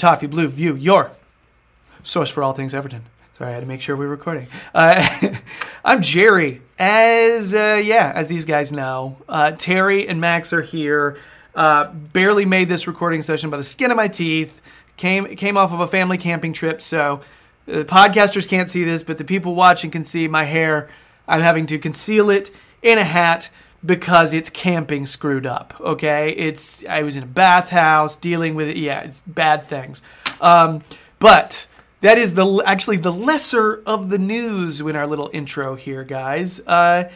Toffee Blue View, your source for all things Everton. Sorry, I had to make sure we were recording. Uh, I'm Jerry. As uh, yeah, as these guys know, uh, Terry and Max are here. Uh, barely made this recording session by the skin of my teeth. Came came off of a family camping trip, so the podcasters can't see this, but the people watching can see my hair. I'm having to conceal it in a hat because it's camping screwed up. Okay, it's I was in a bathhouse dealing with it. Yeah, it's bad things. Um, but that is the actually the lesser of the news in our little intro here, guys. Uh,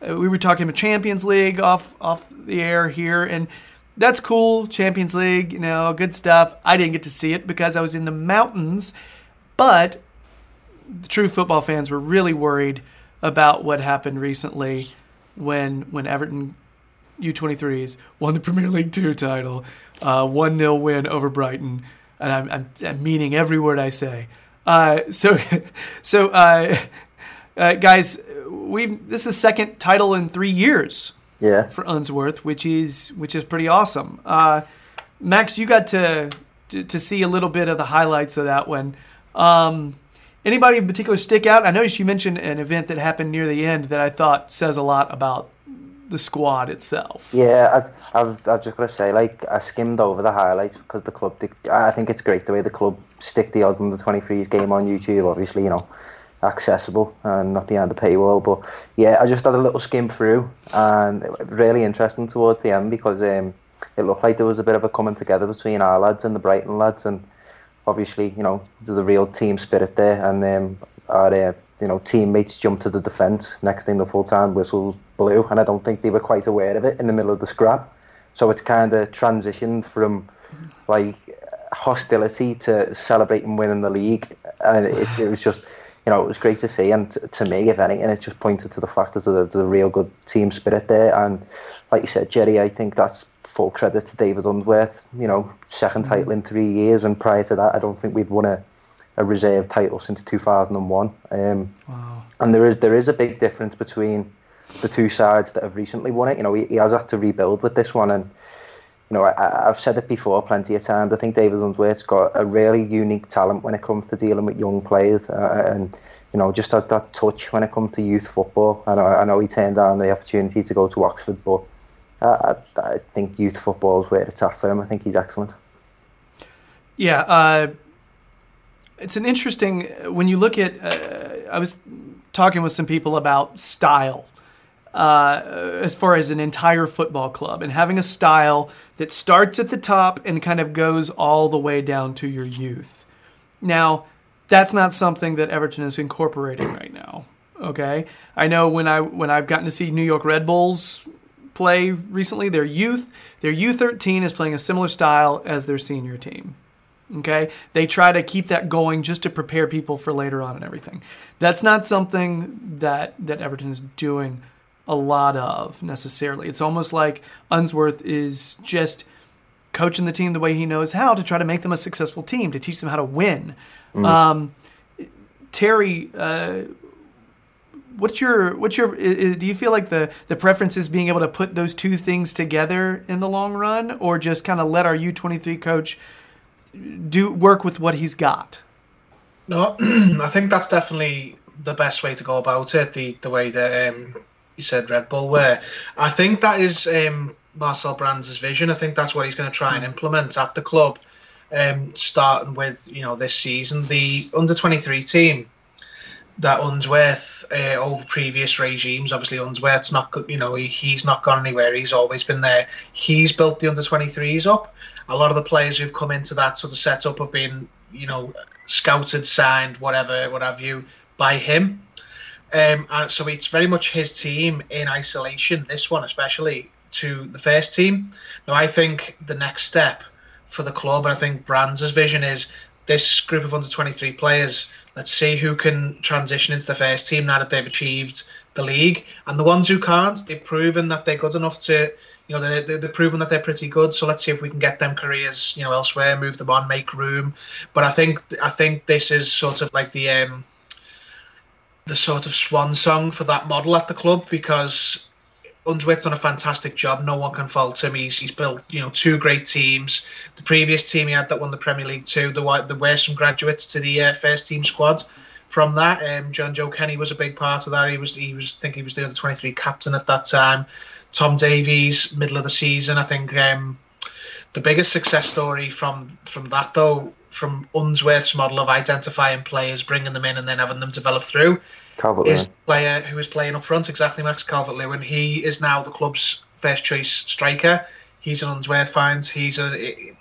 we were talking about Champions League off off the air here, and that's cool. Champions League, you know, good stuff. I didn't get to see it because I was in the mountains, but the true football fans were really worried about what happened recently when when Everton U23s won the Premier League Two title, one 0 win over Brighton, and I'm, I'm, I'm meaning every word I say. Uh, so so uh, uh, guys, we this is second title in three years Yeah. for Unsworth, which is which is pretty awesome. Uh, Max, you got to, to to see a little bit of the highlights of that one. Um, anybody in particular stick out? I noticed you mentioned an event that happened near the end that I thought says a lot about the squad itself. Yeah, I, I've, I've just got to say, like, I skimmed over the highlights because the club, I think it's great the way the club stick the odds on the 23s game on YouTube, obviously, you know, accessible and not behind the paywall. But yeah, I just had a little skim through and it was really interesting towards the end because um, it looked like there was a bit of a coming together between our lads and the Brighton lads. And obviously, you know, there's a real team spirit there. And um, our, uh, you know, teammates jumped to the defence. Next thing, the full-time whistles blew, and I don't think they were quite aware of it in the middle of the scrap. So it's kind of transitioned from like hostility to celebrating winning the league, and it, it was just, you know, it was great to see. And t- to me, if anything, it just pointed to the fact that there's a real good team spirit there. And like you said, Jerry, I think that's full credit to David Unsworth. You know, second title in three years, and prior to that, I don't think we'd won a a reserve title since 2001. Um, And there is there is a big difference between the two sides that have recently won it. You know, he, he has had to rebuild with this one, and you know, I, I've said it before plenty of times. I think David Unsworth's got a really unique talent when it comes to dealing with young players, uh, and you know, just has that touch when it comes to youth football. I know, I know he turned down the opportunity to go to Oxford, but I, I, think youth football is where it's at for him. I think he's excellent. Yeah, uh, it's an interesting when you look at. Uh, I was talking with some people about style uh, as far as an entire football club and having a style that starts at the top and kind of goes all the way down to your youth. Now, that's not something that Everton is incorporating right now. Okay, I know when I when I've gotten to see New York Red Bulls play recently, their youth their U13 is playing a similar style as their senior team. Okay, they try to keep that going just to prepare people for later on and everything. That's not something that that Everton is doing a lot of necessarily. It's almost like Unsworth is just coaching the team the way he knows how to try to make them a successful team to teach them how to win. Um, Terry, uh, what's your what's your do you feel like the the preference is being able to put those two things together in the long run, or just kind of let our U twenty three coach do work with what he's got? No, I think that's definitely the best way to go about it. The the way that um, you said Red Bull were. I think that is um, Marcel Brands' vision. I think that's what he's going to try and implement at the club, um, starting with you know this season. The under twenty three team that Unsworth uh, over previous regimes. Obviously, Unsworth's not you know he, he's not gone anywhere. He's always been there. He's built the under twenty threes up. A lot of the players who've come into that sort of setup have been you know scouted, signed, whatever, what have you, by him. Um, and so it's very much his team in isolation. This one, especially to the first team. Now, I think the next step for the club, and I think Brands' vision is this group of under 23 players, let's see who can transition into the first team now that they've achieved the league. And the ones who can't, they've proven that they're good enough to, you know, they're, they're, they're proven that they're pretty good. So let's see if we can get them careers, you know, elsewhere, move them on, make room. But I think I think this is sort of like the um, the sort of swan song for that model at the club because Unsworth's done a fantastic job. No one can fault him. He's, he's built you know two great teams. The previous team he had that won the Premier League Two. There, there were some graduates to the uh, first team squad from that. Um, Jonjoe Kenny was a big part of that. He was he was I think he was the 23 captain at that time. Tom Davies, middle of the season. I think um, the biggest success story from from that though, from Unsworth's model of identifying players, bringing them in, and then having them develop through, Calvert is the player who is playing up front. Exactly, Max Calvert Lewin. He is now the club's first choice striker. He's an Unsworth find. He's a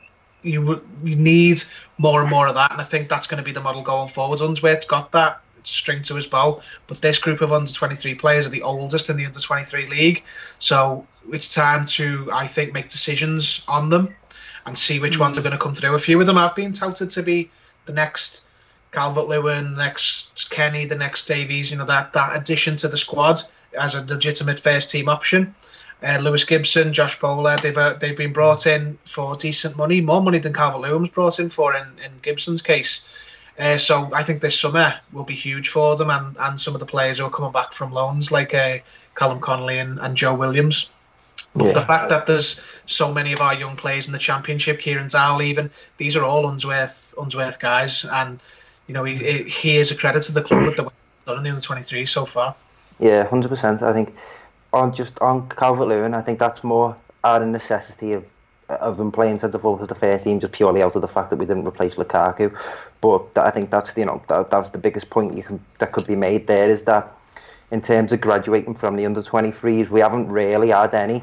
you you need more and more of that, and I think that's going to be the model going forward. Unsworth's got that string to his bow, but this group of under twenty three players are the oldest in the under twenty three league, so it's time to I think make decisions on them and see which hmm. ones are going to come through. A few of them have been touted to be the next Calvert Lewin, the next Kenny, the next Davies. You know that that addition to the squad as a legitimate first team option. Uh, Lewis Gibson, Josh Bowler, they've uh, they've been brought in for decent money, more money than Calvert Lewin was brought in for in, in Gibson's case. Uh, so I think this summer will be huge for them and, and some of the players who are coming back from loans like uh, Callum Connolly and, and Joe Williams. Yeah. the fact that there's so many of our young players in the championship, Kieran Dowell even, these are all Unsworth Unsworth guys, and you know he he is a credit to the club with the way he's done in the under 23 so far. Yeah, hundred percent. I think on just on Calvert Lewin, I think that's more out of necessity of of him playing centre forward for the first team, just purely out of the fact that we didn't replace Lukaku. But that, I think that's you know that, that's the biggest point you can that could be made there is that in terms of graduating from the under 23s, we haven't really had any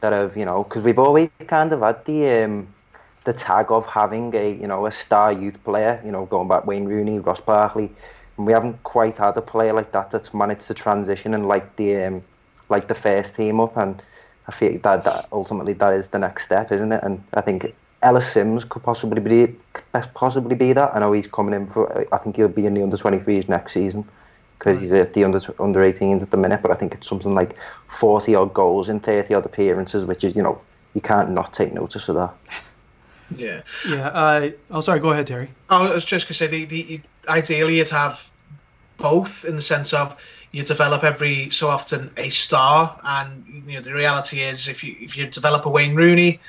that have you know because we've always kind of had the um, the tag of having a you know a star youth player, you know going back Wayne Rooney, Ross Barkley, and we haven't quite had a player like that that's managed to transition and like the um, like the first team up and I feel that, that ultimately that is the next step, isn't it? And I think Ellis Sims could possibly be best possibly be that. I know he's coming in for. I think he'll be in the under 23s next season because he's at the under under 18s at the minute. But I think it's something like 40 odd goals in 30 odd appearances, which is you know you can't not take notice of that. Yeah. Yeah. Uh, oh, sorry. Go ahead, Terry. Oh, I was just going to say, the, the, ideally you'd have both in the sense of you develop every so often a star, and you know the reality is if you if you develop a Wayne Rooney,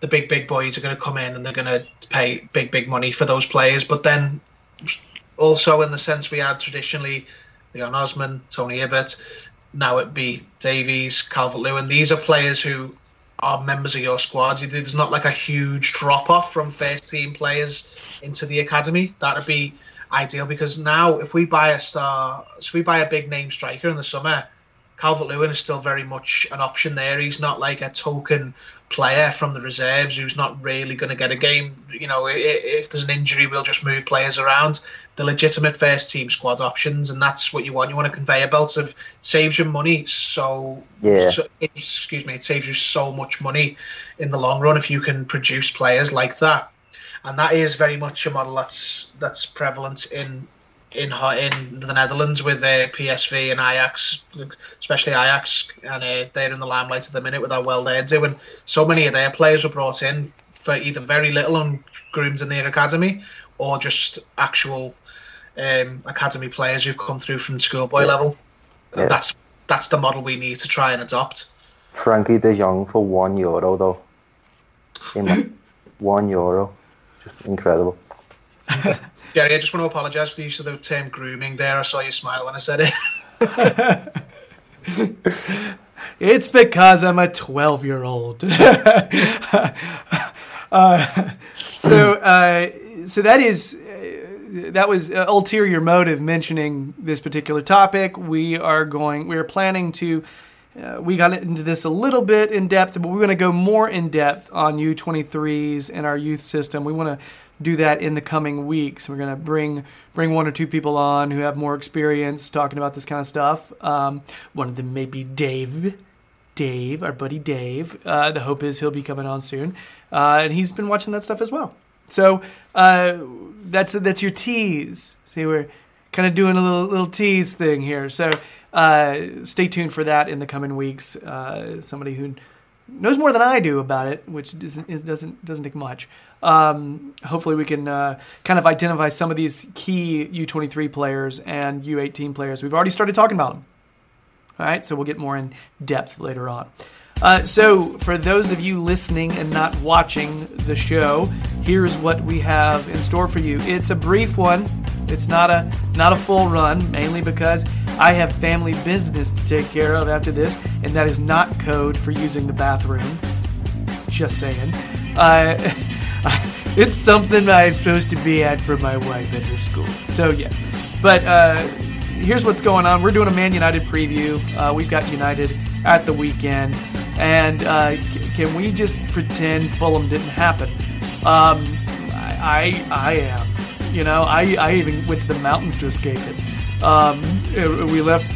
the big big boys are going to come in and they're going to pay big big money for those players. But then also in the sense we had traditionally Leon Osman, Tony Hibbert, now it'd be Davies, Calvert Lewin. These are players who are members of your squad. There's not like a huge drop off from first team players into the academy. That'd be ideal because now if we buy a star, if we buy a big name striker in the summer, Calvert Lewin is still very much an option there. He's not like a token player from the reserves who's not really going to get a game. You know, if there's an injury, we'll just move players around. The legitimate first team squad options, and that's what you want. You want a conveyor belt of saves you money. So, Yeah. so excuse me, it saves you so much money in the long run if you can produce players like that. And that is very much a model that's that's prevalent in in in the Netherlands with uh, PSV and Ajax, especially Ajax, and uh, they're in the limelight at the minute with how well they're doing. So many of their players were brought in for either very little and groomed in their academy, or just actual um, academy players who've come through from schoolboy level. Yeah. That's that's the model we need to try and adopt. Frankie De Jong for one euro though. In one euro, just incredible. Jerry, I just want to apologise for the use of the term grooming there. I saw you smile when I said it. It's because I'm a 12 year old. uh, so, uh, so that is uh, that was uh, ulterior motive mentioning this particular topic. We are going. We are planning to. Uh, we got into this a little bit in depth, but we're going to go more in depth on U23s and our youth system. We want to do that in the coming weeks. We're to bring bring one or two people on who have more experience talking about this kind of stuff. Um, one of them may be Dave. Dave, our buddy Dave. Uh, the hope is he'll be coming on soon, uh, and he's been watching that stuff as well. So uh, that's that's your tease. See, we're kind of doing a little little tease thing here. So uh, stay tuned for that in the coming weeks. Uh, somebody who knows more than I do about it, which doesn't is, doesn't doesn't take much. Um, hopefully, we can uh, kind of identify some of these key U23 players and U18 players. We've already started talking about them. All right, so we'll get more in depth later on. Uh, so, for those of you listening and not watching the show, here's what we have in store for you. It's a brief one. It's not a not a full run, mainly because I have family business to take care of after this, and that is not code for using the bathroom. Just saying. Uh, it's something I'm supposed to be at for my wife at her school. So yeah, but uh, here's what's going on. We're doing a Man United preview. Uh, we've got United at the weekend, and uh, c- can we just pretend Fulham didn't happen? Um, I, I I am. You know, I, I even went to the mountains to escape it. Um, it- we left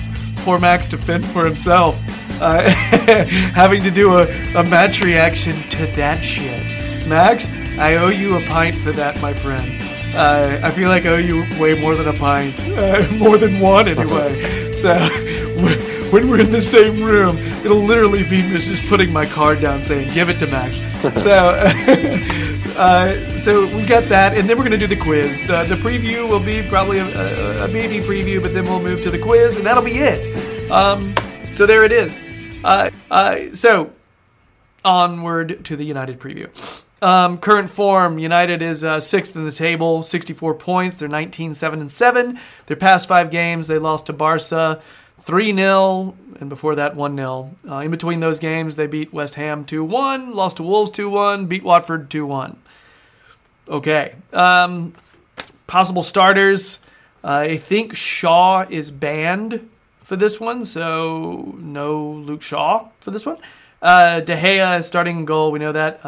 poor Max to fend for himself, uh, having to do a, a match reaction to that shit. Max, I owe you a pint for that, my friend. Uh, I feel like I owe you way more than a pint, uh, more than one anyway. So when we're in the same room, it'll literally be me just putting my card down saying, "Give it to Max." so. Uh, so we've got that, and then we're going to do the quiz. The, the preview will be probably a, a, a BD preview, but then we'll move to the quiz, and that'll be it. Um, so there it is. Uh, uh, so onward to the United preview. Um, current form: United is uh, sixth in the table, 64 points. They're 19, 7 and 7. Their past five games, they lost to Barca 3 0, and before that, 1 0. Uh, in between those games, they beat West Ham 2 1, lost to Wolves 2 1, beat Watford 2 1. Okay. Um, possible starters. Uh, I think Shaw is banned for this one, so no Luke Shaw for this one. Uh, De Gea is starting goal. We know that.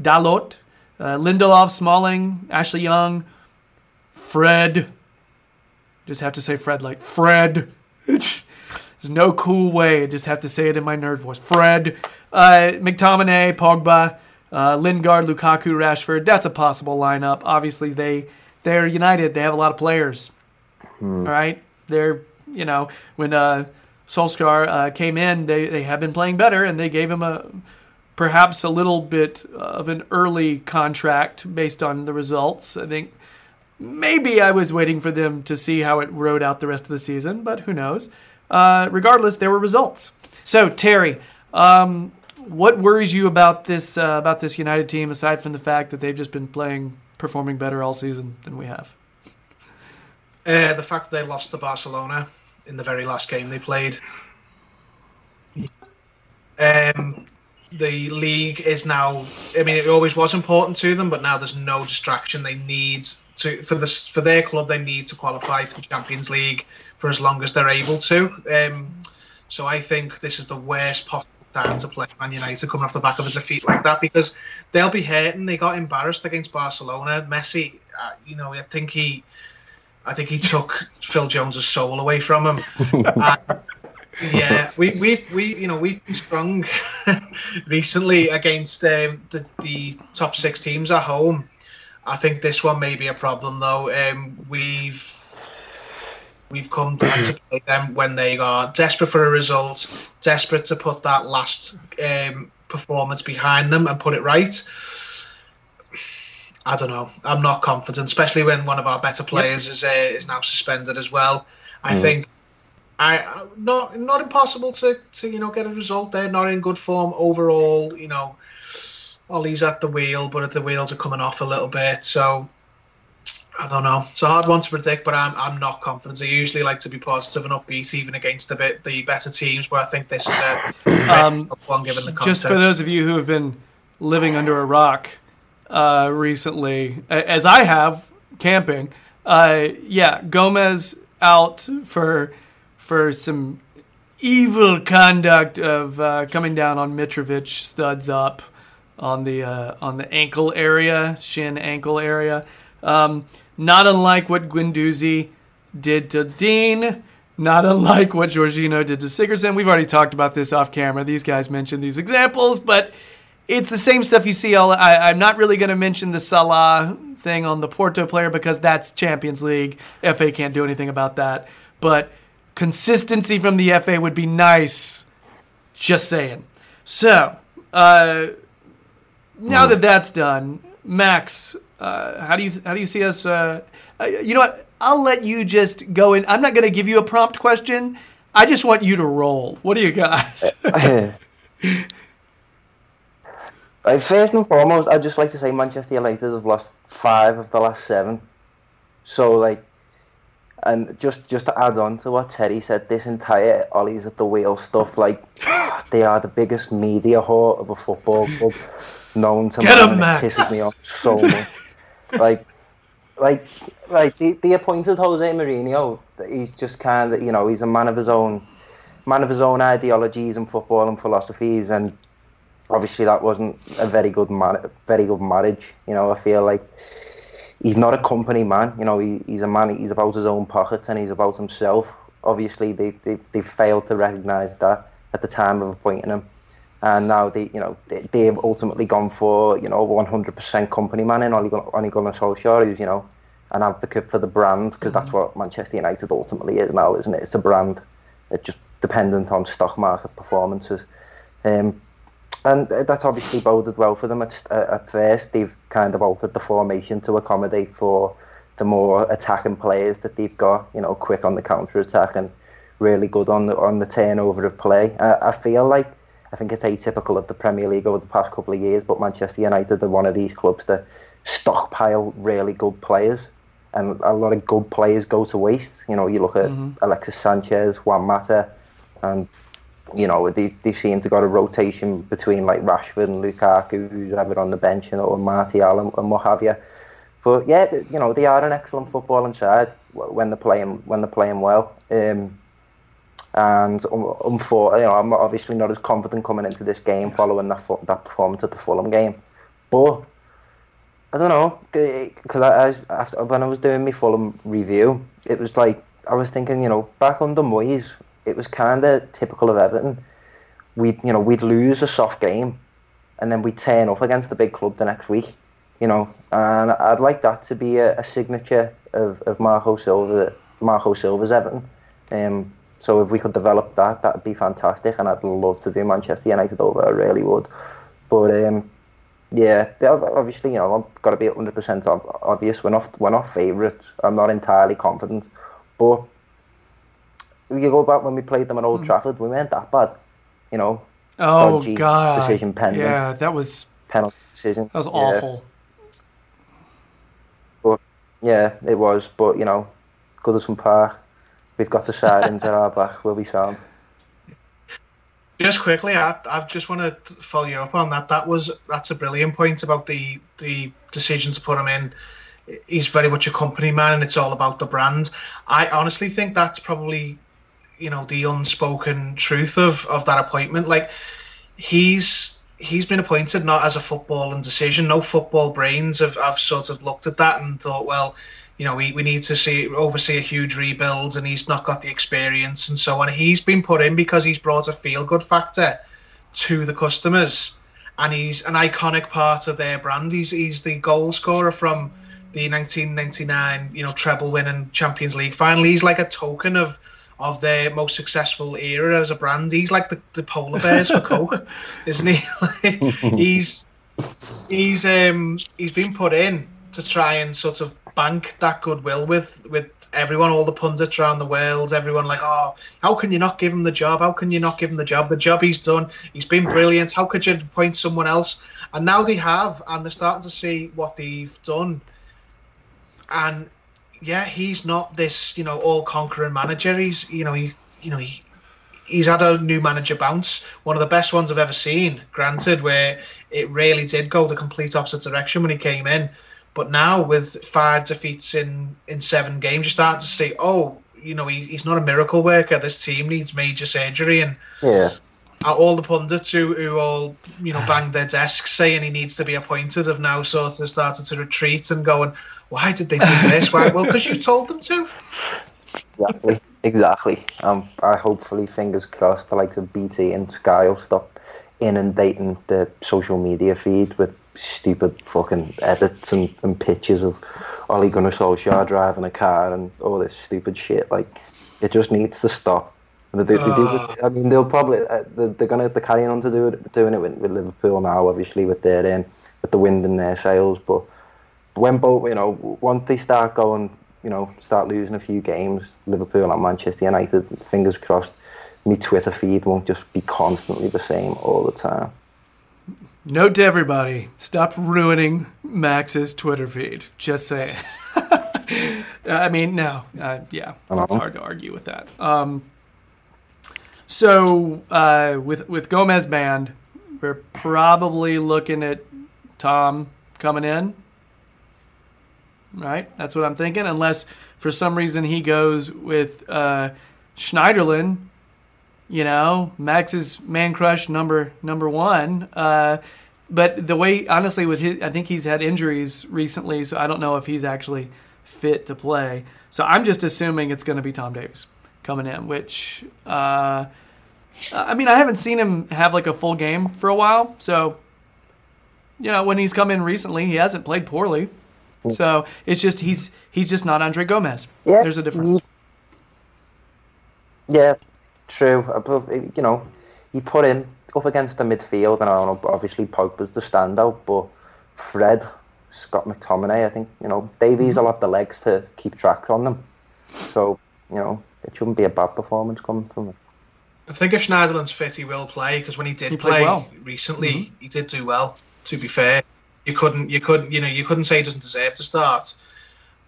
Dalot, uh, Lindelof, Smalling, Ashley Young, Fred. Just have to say Fred like Fred. There's no cool way. I just have to say it in my nerd voice. Fred, uh, McTominay, Pogba, uh, Lingard, Lukaku, Rashford. That's a possible lineup. Obviously, they they're United. They have a lot of players. All right, they're you know when uh, Solskjaer uh, came in, they they have been playing better, and they gave him a perhaps a little bit of an early contract based on the results. I think maybe I was waiting for them to see how it rode out the rest of the season, but who knows? Uh, regardless, there were results. So Terry, um, what worries you about this uh, about this United team aside from the fact that they've just been playing, performing better all season than we have? Uh, the fact that they lost to Barcelona in the very last game they played. Um, the league is now. I mean, it always was important to them, but now there's no distraction. They need to for this for their club. They need to qualify for the Champions League for as long as they're able to. Um, so I think this is the worst possible time to play Man United coming off the back of a defeat like that because they'll be hurting. They got embarrassed against Barcelona. Messi, uh, you know, I think he. I think he took Phil Jones's soul away from him. And, yeah, we we we you know we've been strong recently against um, the the top six teams at home. I think this one may be a problem though. Um, we've we've come down to play them when they are desperate for a result, desperate to put that last um, performance behind them and put it right. I don't know. I'm not confident, especially when one of our better players is uh, is now suspended as well. I think I not not impossible to, to you know get a result there. Not in good form overall. You know, Ollie's at the wheel, but the wheels are coming off a little bit. So I don't know. It's a hard one to predict, but I'm I'm not confident. I usually like to be positive and upbeat, even against the bit the better teams. But I think this is a Um, one given the context. Just for those of you who have been living under a rock uh, recently, as I have camping, uh, yeah, Gomes out for for some evil conduct of uh, coming down on Mitrovic, studs up on the uh, on the ankle area, shin ankle area. Um, not unlike what Guendouzi did to Dean. Not unlike what Jorginho did to Sigurdsson. We've already talked about this off camera. These guys mentioned these examples, but it's the same stuff you see all. I, I'm not really going to mention the Salah thing on the Porto player because that's Champions League. FA can't do anything about that. But consistency from the FA would be nice. Just saying. So, uh, now that that's done, Max, uh, how do you how do you see us? Uh, uh, you know what? I'll let you just go in. I'm not going to give you a prompt question. I just want you to roll. What do you got? Right, first and foremost, I'd just like to say Manchester United have lost five of the last seven. So, like, and just just to add on to what Terry said, this entire Ollie's at the wheel stuff, like, they are the biggest media whore of a football club known to Get man, Max. It pisses me off so much. like, like, like the, the appointed Jose Mourinho, he's just kind of, you know, he's a man of his own, man of his own ideologies and football and philosophies, and obviously that wasn't a very good man, very good marriage. You know, I feel like he's not a company man. You know, he, he's a man. He's about his own pockets and he's about himself. Obviously, they they, they failed to recognise that at the time of appointing him, and now they you know they, they've ultimately gone for you know 100% company man in Ole Gun- Ole Gunnar Solskjaer, who's you know an advocate for the brand because that's what Manchester United ultimately is now, isn't it? It's a brand. It's just dependent on stock market performances. Um, and that's obviously boded well for them at, at first. They've kind of altered the formation to accommodate for the more attacking players that they've got. You know, quick on the counter attack and really good on the on the turnover of play. Uh, I feel like I think it's atypical of the Premier League over the past couple of years, but Manchester United are one of these clubs that stockpile really good players, and a lot of good players go to waste. You know, you look at Alexis Sanchez, Juan Mata, and you know, they, they seem to got a rotation between like Rashford and Lukaku, who's ever on the bench, you know, and Martial and, and what have you. But yeah, you know, they are an excellent footballing side wh- when they're playing when they're playing well. Um, and um, for, you know, I'm obviously not as confident coming into this game following that that performance at the Fulham game, but I don't know because I, I after, when I was doing my Fulham review, it was like I was thinking, you know, back under Moyes, it was kind of typical of Everton. We'd you know we'd lose a soft game, and then we'd turn up against the big club the next week, you know. And I'd like that to be a, a signature of, of Marco Silva, Marco Silva's Everton. Um, so if we could develop that, that'd be fantastic, and I'd love to do Manchester United over. I really would. But um, yeah, obviously, you know, I've got to be 100% ob- obvious. We're not, we're not favourites. I'm not entirely confident. But you go back when we played them at Old hmm. Trafford, we weren't that bad. You know, oh dodgy God! decision pending. Yeah, that was penalty decision. that was Yeah. awful. But yeah, it was. But you know, Goodison Park, we've got the sirens at our back. We'll be sound. Just quickly, I, I just want to follow you up on that. That was that's a brilliant point about the the decision to put him in. He's very much a company man, and it's all about the brand. I honestly think that's probably, you know, the unspoken truth of of that appointment. Like, he's he's been appointed not as a footballing decision. No football brains have, have sort of looked at that and thought, well, you know, we, we need to see oversee a huge rebuild, and he's not got the experience and so on. He's been put in because he's brought a feel good factor to the customers, and he's an iconic part of their brand. He's he's the goal scorer from the 1999, you know, treble winning Champions League final. He's like a token of of their most successful era as a brand. He's like the, the polar bears for Coke, isn't he? he's he's um he's been put in to try and sort of bank that goodwill with with everyone, all the pundits around the world, everyone like, oh, how can you not give him the job? How can you not give him the job? The job he's done, he's been brilliant. How could you appoint someone else? And now they have, and they're starting to see what they've done. And yeah, he's not this, you know, all conquering manager. He's, you know, he, you know, he, he's had a new manager bounce, one of the best ones I've ever seen. Granted, where it really did go the complete opposite direction when he came in. But now with five defeats in in seven games, you're starting to see, oh, you know, he, he's not a miracle worker. This team needs major surgery, and Yeah, all the pundits who, who all you know banged their desks saying he needs to be appointed have now sort of started to retreat and going, why did they do this? Why? Well, because you told them to. exactly, exactly. Um, I hopefully fingers crossed the likes of BT and Sky will stop inundating the social media feed with stupid fucking edits and, and pictures of Ole Gunnar Solskjaer driving a car and all this stupid shit. Like, it just needs to stop. They, they, they just, I mean, they'll probably uh, they're, they're gonna they're carrying on to do it, doing it with, with Liverpool now, obviously with their um, with the wind in their sails. But when both, you know, once they start going, you know, start losing a few games, Liverpool and Manchester United, fingers crossed, me Twitter feed won't just be constantly the same all the time. Note to everybody: stop ruining Max's Twitter feed. Just say it. I mean, no, uh, yeah, it's hard to argue with that. Um, so uh, with with Gomes banned, we're probably looking at Tom coming in. Right, that's what I'm thinking. Unless for some reason he goes with uh, Schneiderlin, you know, Max's man crush number number one. Uh, but the way, honestly, with his, I think he's had injuries recently, so I don't know if he's actually fit to play. So I'm just assuming it's going to be Tom Davies coming in, which, uh, I mean, I haven't seen him have like a full game for a while. So, you know, when he's come in recently, he hasn't played poorly. So it's just he's he's just not Andre Gomes. Yeah, There's a difference. Yeah, true. Uh, uh, You know, he put in up against the midfield, and I don't know, obviously Pogba's the standout, but Fred, Scott McTominay, I think, you know, Davies will have the legs to keep track on them. So, you know, it shouldn't be a bad performance coming from him. I think if Schneiderlin's fit, he will play because when he did He play well. recently, he did do well. To be fair, you couldn't, you couldn't, you know, you couldn't say he doesn't deserve to start.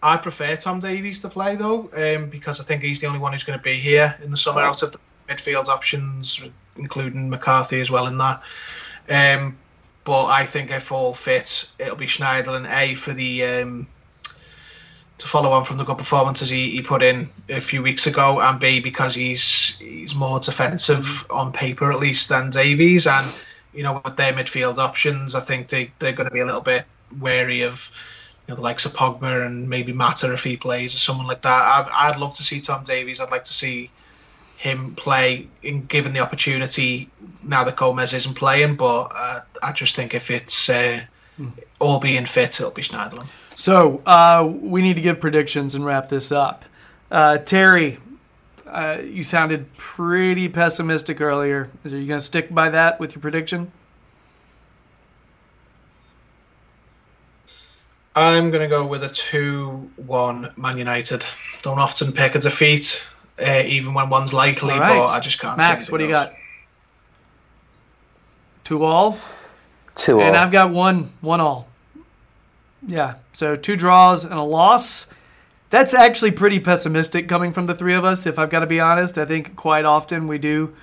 I prefer Tom Davies to play though, um, because I think he's the only one who's going to be here in the summer out of the midfield options, including McCarthy as well in that. Um, but I think if all fit, it'll be Schneiderlin A for the um, to follow on from the good performances he, he put in a few weeks ago, and B because he's he's more defensive on paper at least than Davies, and you know with their midfield options, I think they they're going to be a little bit wary of you know the likes of Pogba and maybe Mata if he plays or someone like that. I'd, I'd love to see Tom Davies. I'd like to see him play in given the opportunity now that Gomes isn't playing, but uh, I just think if it's uh, all being fit, it'll be Schneiderlin. So uh, we need to give predictions and wrap this up. Uh, Terry, uh, you sounded pretty pessimistic earlier. Are you going to stick by that with your prediction? I'm going to go with a 2 1 Man United. Don't often pick a defeat, uh, even when one's likely, All right. but I just can't. see Max, what do you anything got? Two all, Two all. and. I've got one one all. Yeah, so two draws and a loss. That's actually pretty pessimistic coming from the three of us. If I've got to be honest, I think quite often we do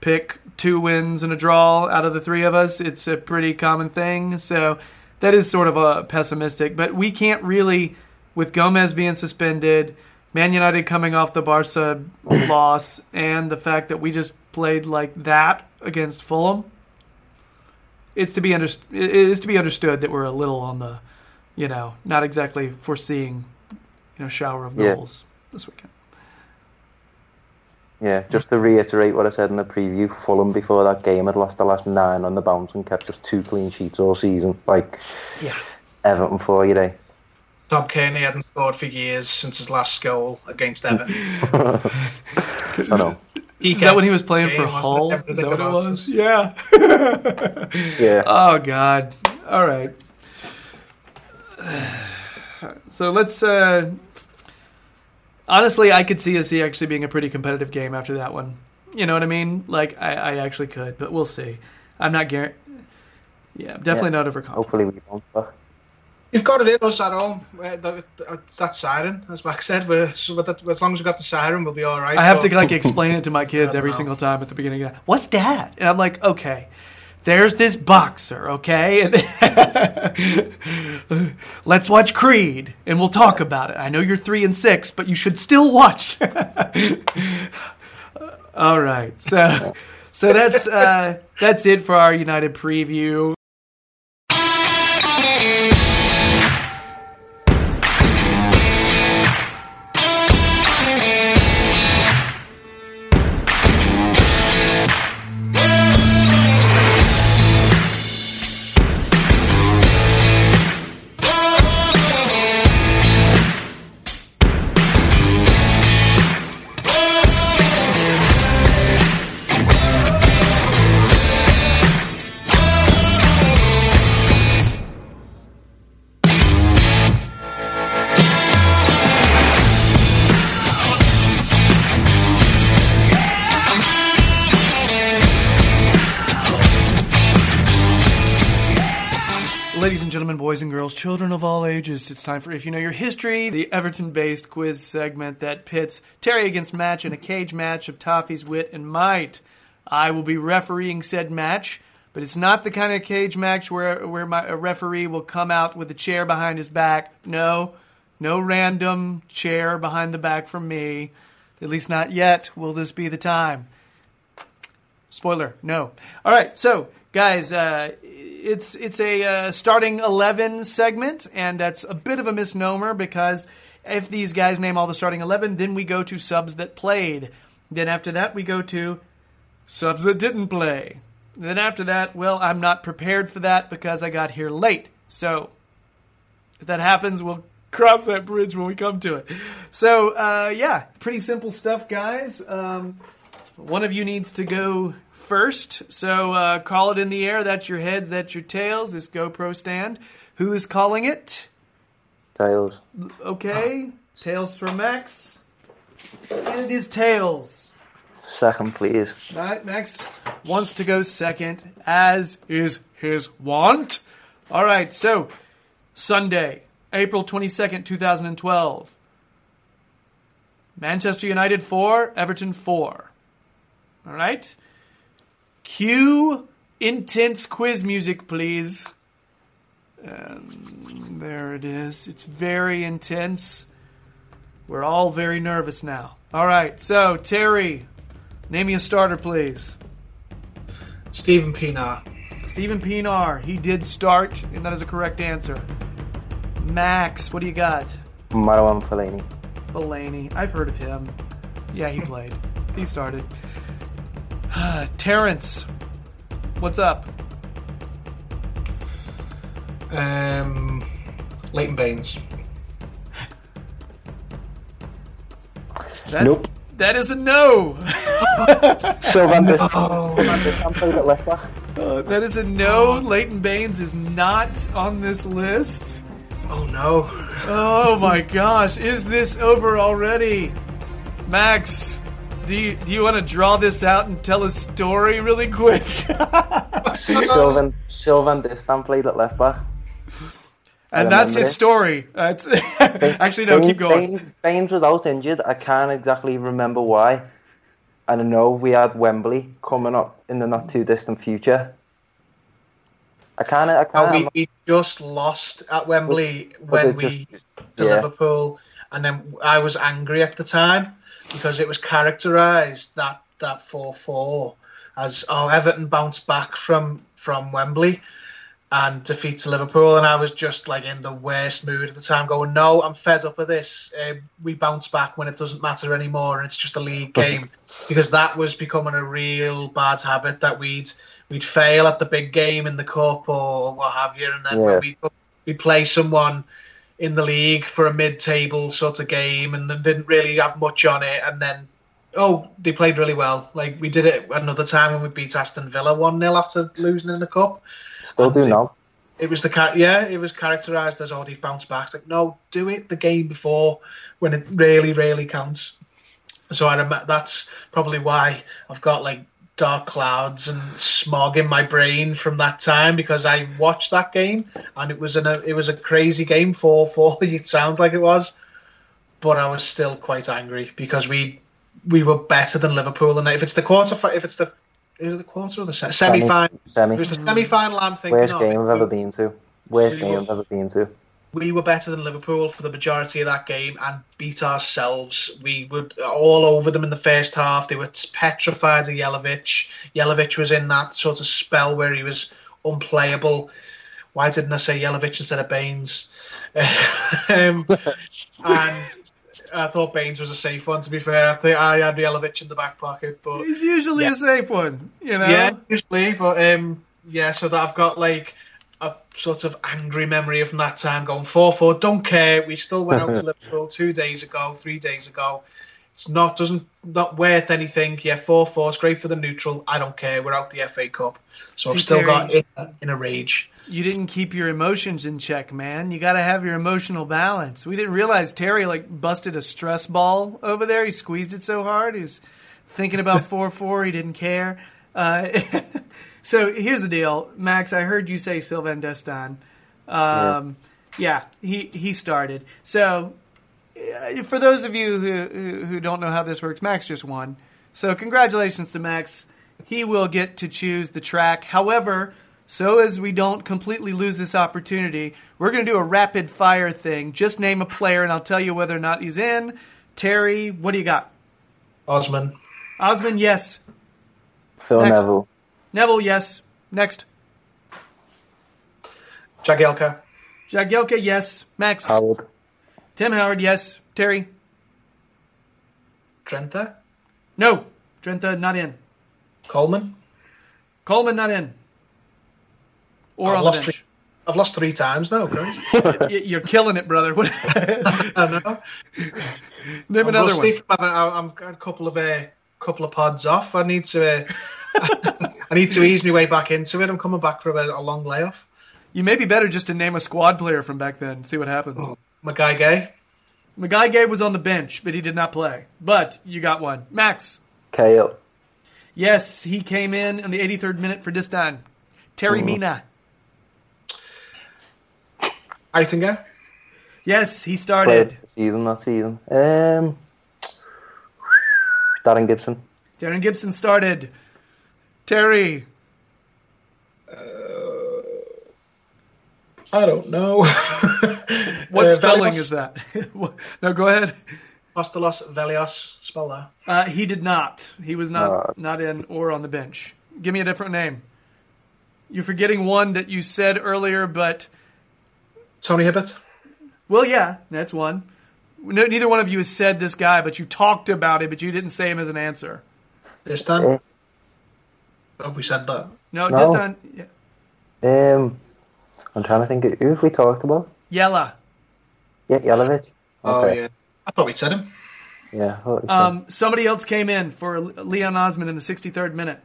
pick two wins and a draw out of the three of us. It's a pretty common thing. So that is sort of a pessimistic, but we can't really, with Gomes being suspended, Man United coming off the Barca loss, and the fact that we just played like that against Fulham. It's to be under, it is to be understood that we're a little on the, you know, not exactly foreseeing, you know, shower of Yeah. goals this weekend. Yeah, just to reiterate what I said in the preview, Fulham before that game had lost the last nine on the bounce and kept just two clean sheets all season. Like, Yeah. Everton for you, eh? Tom Cairney hadn't scored for years since his last goal against Everton. I know. Is that when he was playing for Hull? Is that what it was? Yeah. Yeah. Oh God. All right. So let's. Uh, honestly, I could see us actually being a pretty competitive game after that one. You know what I mean? Like I, I actually could, but we'll see. I'm not guaranteed. Yeah, definitely Yeah. not overconfident. Hopefully we don't. But You've got it in us at home. Uh, the- the- It's that siren, as Max said. We're, so with that, as long as we've got the siren, we'll be all right. I have but- to like explain it to my kids every know. single time at the beginning. Of, What's that? And I'm like, okay, there's this boxer, okay, and let's watch Creed, and we'll talk about it. I know you're three and six, but you should still watch. All right, so so that's uh, that's it for our United preview. Ladies and gentlemen, boys and girls, children of all ages, it's time for If You Know Your History, the Everton based quiz segment that pits Terry against Match in a cage match of Toffee's wit and might. I will be refereeing said match, but it's not the kind of cage match where, where my, a referee will come out with a chair behind his back. No, no random chair behind the back from me. At least not yet. Will this be the time? Spoiler, no. All right, so guys, uh, it's it's a uh, starting eleven segment, and that's a bit of a misnomer because if these guys name all the starting eleven, then we go to subs that played. Then after that, we go to subs that didn't play. Then after that, well, I'm not prepared for that because I got here late. So if that happens, we'll cross that bridge when we come to it. So uh, yeah, pretty simple stuff, guys. Um, one of you needs to go first. So uh, call it in the air. That's your heads. That's your tails. This GoPro stand. Who is calling it? Tails. Okay, tails for Max. And it is tails. Second, please. Max wants to go second, as is his want. All right, so Sunday, April 22nd, 2012. Manchester United 4, Everton 4. All right. Cue intense quiz music, please. And there it is. It's very intense. We're all very nervous now. All right, so Terry, name me a starter, please. Stephen Pienaar. Stephen Pienaar, he did start, and that is a correct answer. Max, what do you got? Marwan Fellaini. Fellaini, I've heard of him. Yeah, he played. he started. Terrence, what's up? Um, Leighton Baines. That, Nope. That is a no. Sylvain Dis- I'm played at left back. Uh, that is a no. Leighton Baines is not on this list. oh no. Oh my gosh, is this over already? Max, do you, do you want to draw this out and tell a story really quick? Sylvain Sylvain Distin played at left back. and that's his it. story. That's actually no, keep going. Baines, Baines was out injured. I can't exactly remember why. And I know we had Wembley coming up in the not too distant future. I can't. I can't. we, we just lost at Wembley Was when it we just- to yeah. Liverpool, and then I was angry at the time because it was characterised that that four four as oh Everton bounced back from from Wembley and defeats Liverpool, and I was just like in the worst mood at the time, going no, I'm fed up of this. Uh, we bounce back when it doesn't matter anymore, and it's just a league game because that was becoming a real bad habit that we'd we'd fail at the big game in the cup or what have you, and then Yeah. we we play someone in the league for a mid-table sort of game and then didn't really have much on it, and then oh they played really well. Like we did it another time when we beat Aston Villa one 0 after losing in the cup. Still do now. It was the yeah, it was characterised as oh they've bounced back. It's like no, do it the game before when it really really counts. So I rem- that's probably why I've got like dark clouds and smog in my brain from that time because I watched that game and it was an a, it was a crazy game four four. It sounds like it was, but I was still quite angry because we we were better than Liverpool and if it's the quarter if it's the is it the quarter or the semi final Semi. if it's the semi final I'm thinking Worst game I've ever been to. Worst game I've ever been to. We were better than Liverpool for the majority of that game and beat ourselves. We were all over them in the first half. They were petrified of Jelavic. Jelavic was in that sort of spell where he was unplayable. Why didn't I say Jelavic instead of Baines? um, and I thought Baines was a safe one. To be fair, I think I had Jelavic in the back pocket, but He's usually Yeah. a safe one, you know. yeah, usually, but um, yeah. So that I've got like a sort of angry memory from that time, going four four. Don't care. We still went out to Liverpool two days ago, three days ago. It's not doesn't not worth anything. Yeah, four four. It's great for the neutral. I don't care. We're out the FA Cup, so I've still Terry- got in, in a rage. You didn't keep your emotions in check, man. You got to have your emotional balance. We didn't realize Terry like busted a stress ball over there. He squeezed it so hard. He was thinking about four four. He didn't care. Uh, so here's the deal, Max. I heard you say Sylvain Distin. Um, yeah. he he started. So uh, for those of you who, who who don't know how this works, Max just won. So congratulations to Max. He will get to choose the track. However, so as we don't completely lose this opportunity, we're going to do a rapid fire thing. Just name a player, and I'll tell you whether or not he's in. Terry, what do you got? Osman. Osmond, yes. Phil Next. Neville. Neville, yes. Next. Jagielka. Jagielka, yes. Max. Howard. Tim Howard, yes. Terry. Trenta. No. Trenta, not in. Coleman. Coleman, not in. Or I've on lost the bench. three. I've lost three times now, Christ. You're killing it, brother. I know. Name I'm another rusty one. from having- I- I'm got a couple of uh, couple of pods off. I need to. Uh, I need to ease my way back into it. I'm coming back from a, a long layoff. You may be better just to name a squad player from back then. See what happens. My guy Gay. Magaye Gueye was on the bench, but he did not play. But you got one. Max. Kale. Yes, he came in in the 83rd minute for Distin. Terry Mina. Heitinga. Yes, he Played started. the season, that season. Um, Darren Gibson. Darren Gibson started. Terry. I don't know. What Uh, spelling Vellios. is that? No, go ahead. Postelos Vellios. Spell that. Uh, he did not. He was not Uh, not in or on the bench. Give me a different name. You're forgetting one that you said earlier, but Tony Hibbert. well, yeah, that's one. No, neither one of you has said this guy, but you talked about it, but you didn't say him as an answer. This time. Yeah. Oh, we said that. No, No. this time, yeah. Um, I'm trying to think of who have we talked about. Yella. Yeah, Jelavic. Oh yeah. I thought we'd said him. Yeah. I thought it was Um, somebody else came in for Leon Osman in the 63rd minute. him.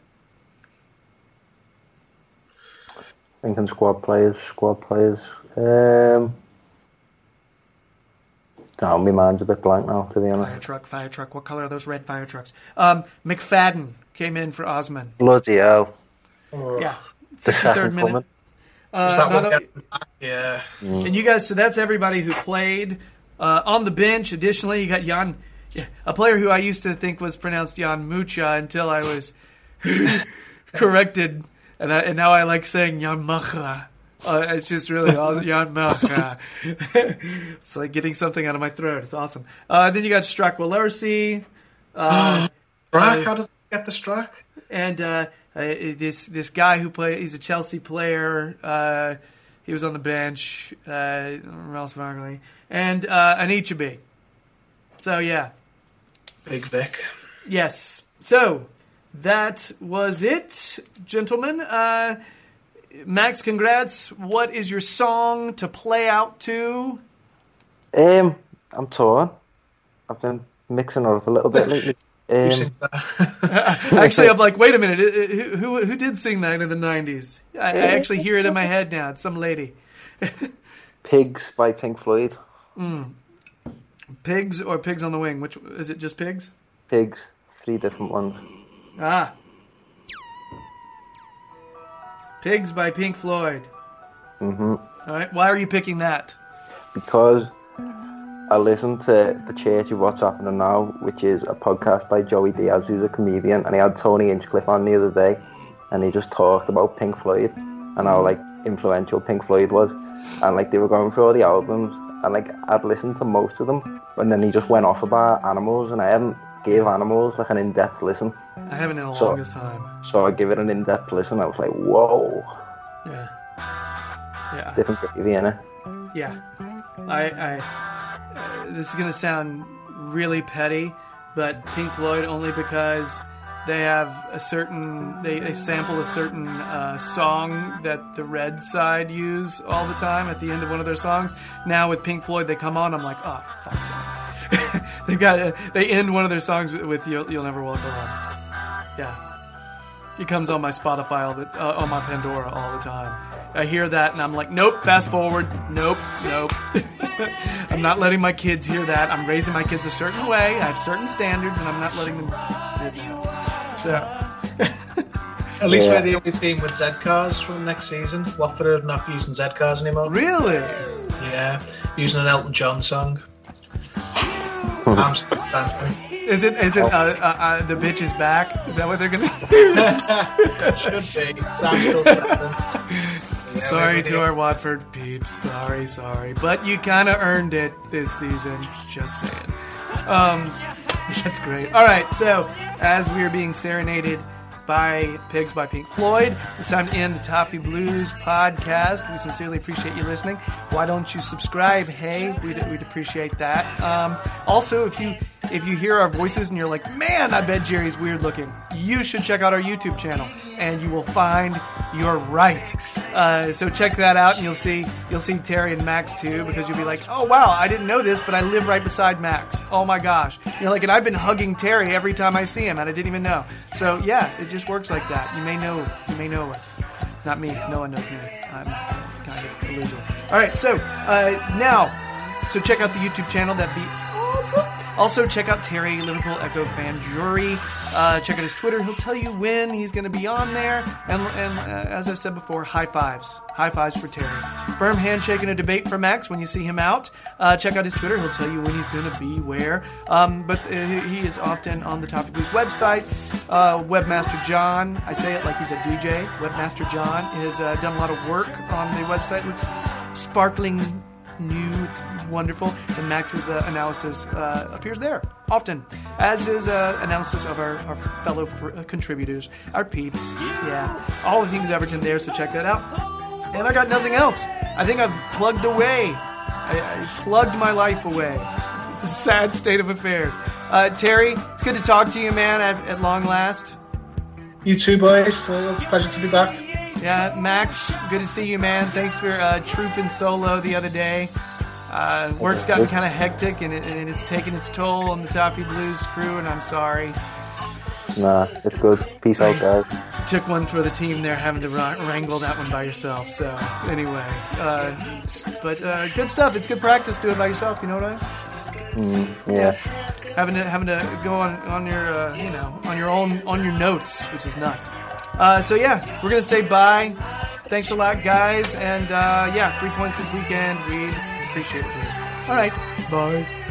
thinking squad players, squad players. Um, no, my mind's a bit blank now, to be honest. Fire honest. truck, fire truck. What color are those red fire trucks? Um, McFadden came in for Osman. Bloody hell. Yeah. The 63rd second minute. coming. Uh, Is that not one a- getting back? Yeah. And you guys, so that's everybody who played uh, on the bench. Additionally, you got Jan, a player who I used to think was pronounced Jan Mucha until I was corrected, and, I, and now I like saying Jan Macha. Uh, it's just really awesome. Jan Macha. it's like getting something out of my throat. It's awesome. Uh, then you got Stracqualursi. Uh, Strack, how did I get the Strack? and uh, uh, this this guy who play he's a Chelsea player. Uh, he was on the bench. Uh, Ross Barkley and uh, an. So yeah, Big Vic. yes. So that was it, gentlemen. Max, congrats. What is your song to play out to? Um, I'm torn. I've been mixing it up a little bit lately. Um. Actually, I'm like, wait a minute. uh, Who who, who did sing that in the '90s? I, I actually hear it in my head now. It's some lady. Pigs by Pink Floyd. Pigs or Pigs on the Wing? Which is it? Just Pigs? Pigs. Three different ones. Ah. Pigs by Pink Floyd. hmm All right. Why are you picking that? Because I listened to The Church of What's Happening Now, which is a podcast by Joey Diaz, who's a comedian, and he had Tony Hinchcliffe on the other day, and he just talked about Pink Floyd and how like influential Pink Floyd was, and like they were going through all the albums, and like I'd listened to most of them, and then he just went off about animals, and I hadn't gave animals like an in-depth listen, I haven't in the So- longest time. so I give it an in-depth listen. I was like, whoa, Yeah. Yeah. different gravy in it. Yeah. I. I uh, this is gonna sound really petty, but Pink Floyd only because they have a certain they, they sample a certain uh, song that the Red Side use all the time at the end of one of their songs. Now with Pink Floyd, they come on. I'm like, oh fuck. Yeah." They've got they end one of their songs with, with "You'll, You'll Never Walk Alone." Yeah, it comes on my Spotify all the uh, on my Pandora all the time. I hear that and I'm like, nope, fast forward, nope, nope. I'm not letting my kids hear that. I'm raising my kids a certain way. I have certain standards, and I'm not letting them hear that. So, At least Yeah. we're the only team with Z cars from next season. Watford are not using Z cars anymore. Really? Yeah, using an Elton John song. I'm still. Is it? Is it? Uh, uh, uh, the bitch is back. Is that what they're gonna? Should be. Sam still standing. sorry to our Watford peeps. Sorry, sorry, but you kind of earned it this season. Just saying. Um, that's great. All right, so as we are being serenaded by Pigs by Pink Floyd, it's time to end the Toffee Blues podcast. We sincerely appreciate you listening. Why don't you subscribe? Hey, we'd, we'd appreciate that. Um, also, if you if you hear our voices and you're like, man, I bet Jerry's weird looking, you should check out our YouTube channel, and you will find you're right. Uh, so check that out, and you'll see you'll see Terry and Max too, because you'll be like, oh wow, I didn't know this, but I live right beside Max. Oh my gosh, you're like, and I've been hugging Terry every time I see him, and I didn't even know. So yeah, it just works like that. You may know you may know us, not me. No one knows me. I'm kind of loser. All right, so uh, now. So check out the YouTube channel. That'd be awesome. Also check out Terry Liverpool Echo fan jury. Uh, check out his Twitter. He'll tell you when he's going to be on there. And, and uh, as I've said before, high fives. High fives for Terry. Firm handshake and a debate for Max when you see him out. Uh, check out his Twitter. He'll tell you when he's going to be where. Um, but uh, he is often on the Toffee Blues website. Uh, Webmaster John, I say it like he's a DJ. Webmaster John has uh, done a lot of work on the website. Looks sparkling new. It's wonderful. And Max's uh, analysis uh, appears there often, as is uh, analysis of our, our fellow fr- uh, contributors, our peeps. Yeah, all the things Everton there. So check that out. And I got nothing else. I think I've plugged away. I, I plugged my life away. It's, it's a sad state of affairs. Uh, Terry, it's good to talk to you, man. At, at long last. You too, boys. Pleasure to be back. Yeah, Max, good to see you, man. Thanks for uh, trooping solo the other day. Uh, work's gotten kind of hectic, and, it, and it's taken its toll on the Toffee Blues crew, and I'm sorry. Nah, it's good. Peace out, guys. Took one for the team there, having to wrangle that one by yourself. So anyway, uh, but uh, good stuff. It's good practice. Do it by yourself. You know what I mean? Yeah. having to having to go on on your uh, you know on your own on your notes, which is nuts. Uh, so yeah, we're gonna say bye. Thanks a lot, guys, and uh, yeah, three points this weekend. We appreciate it, please. All right, bye.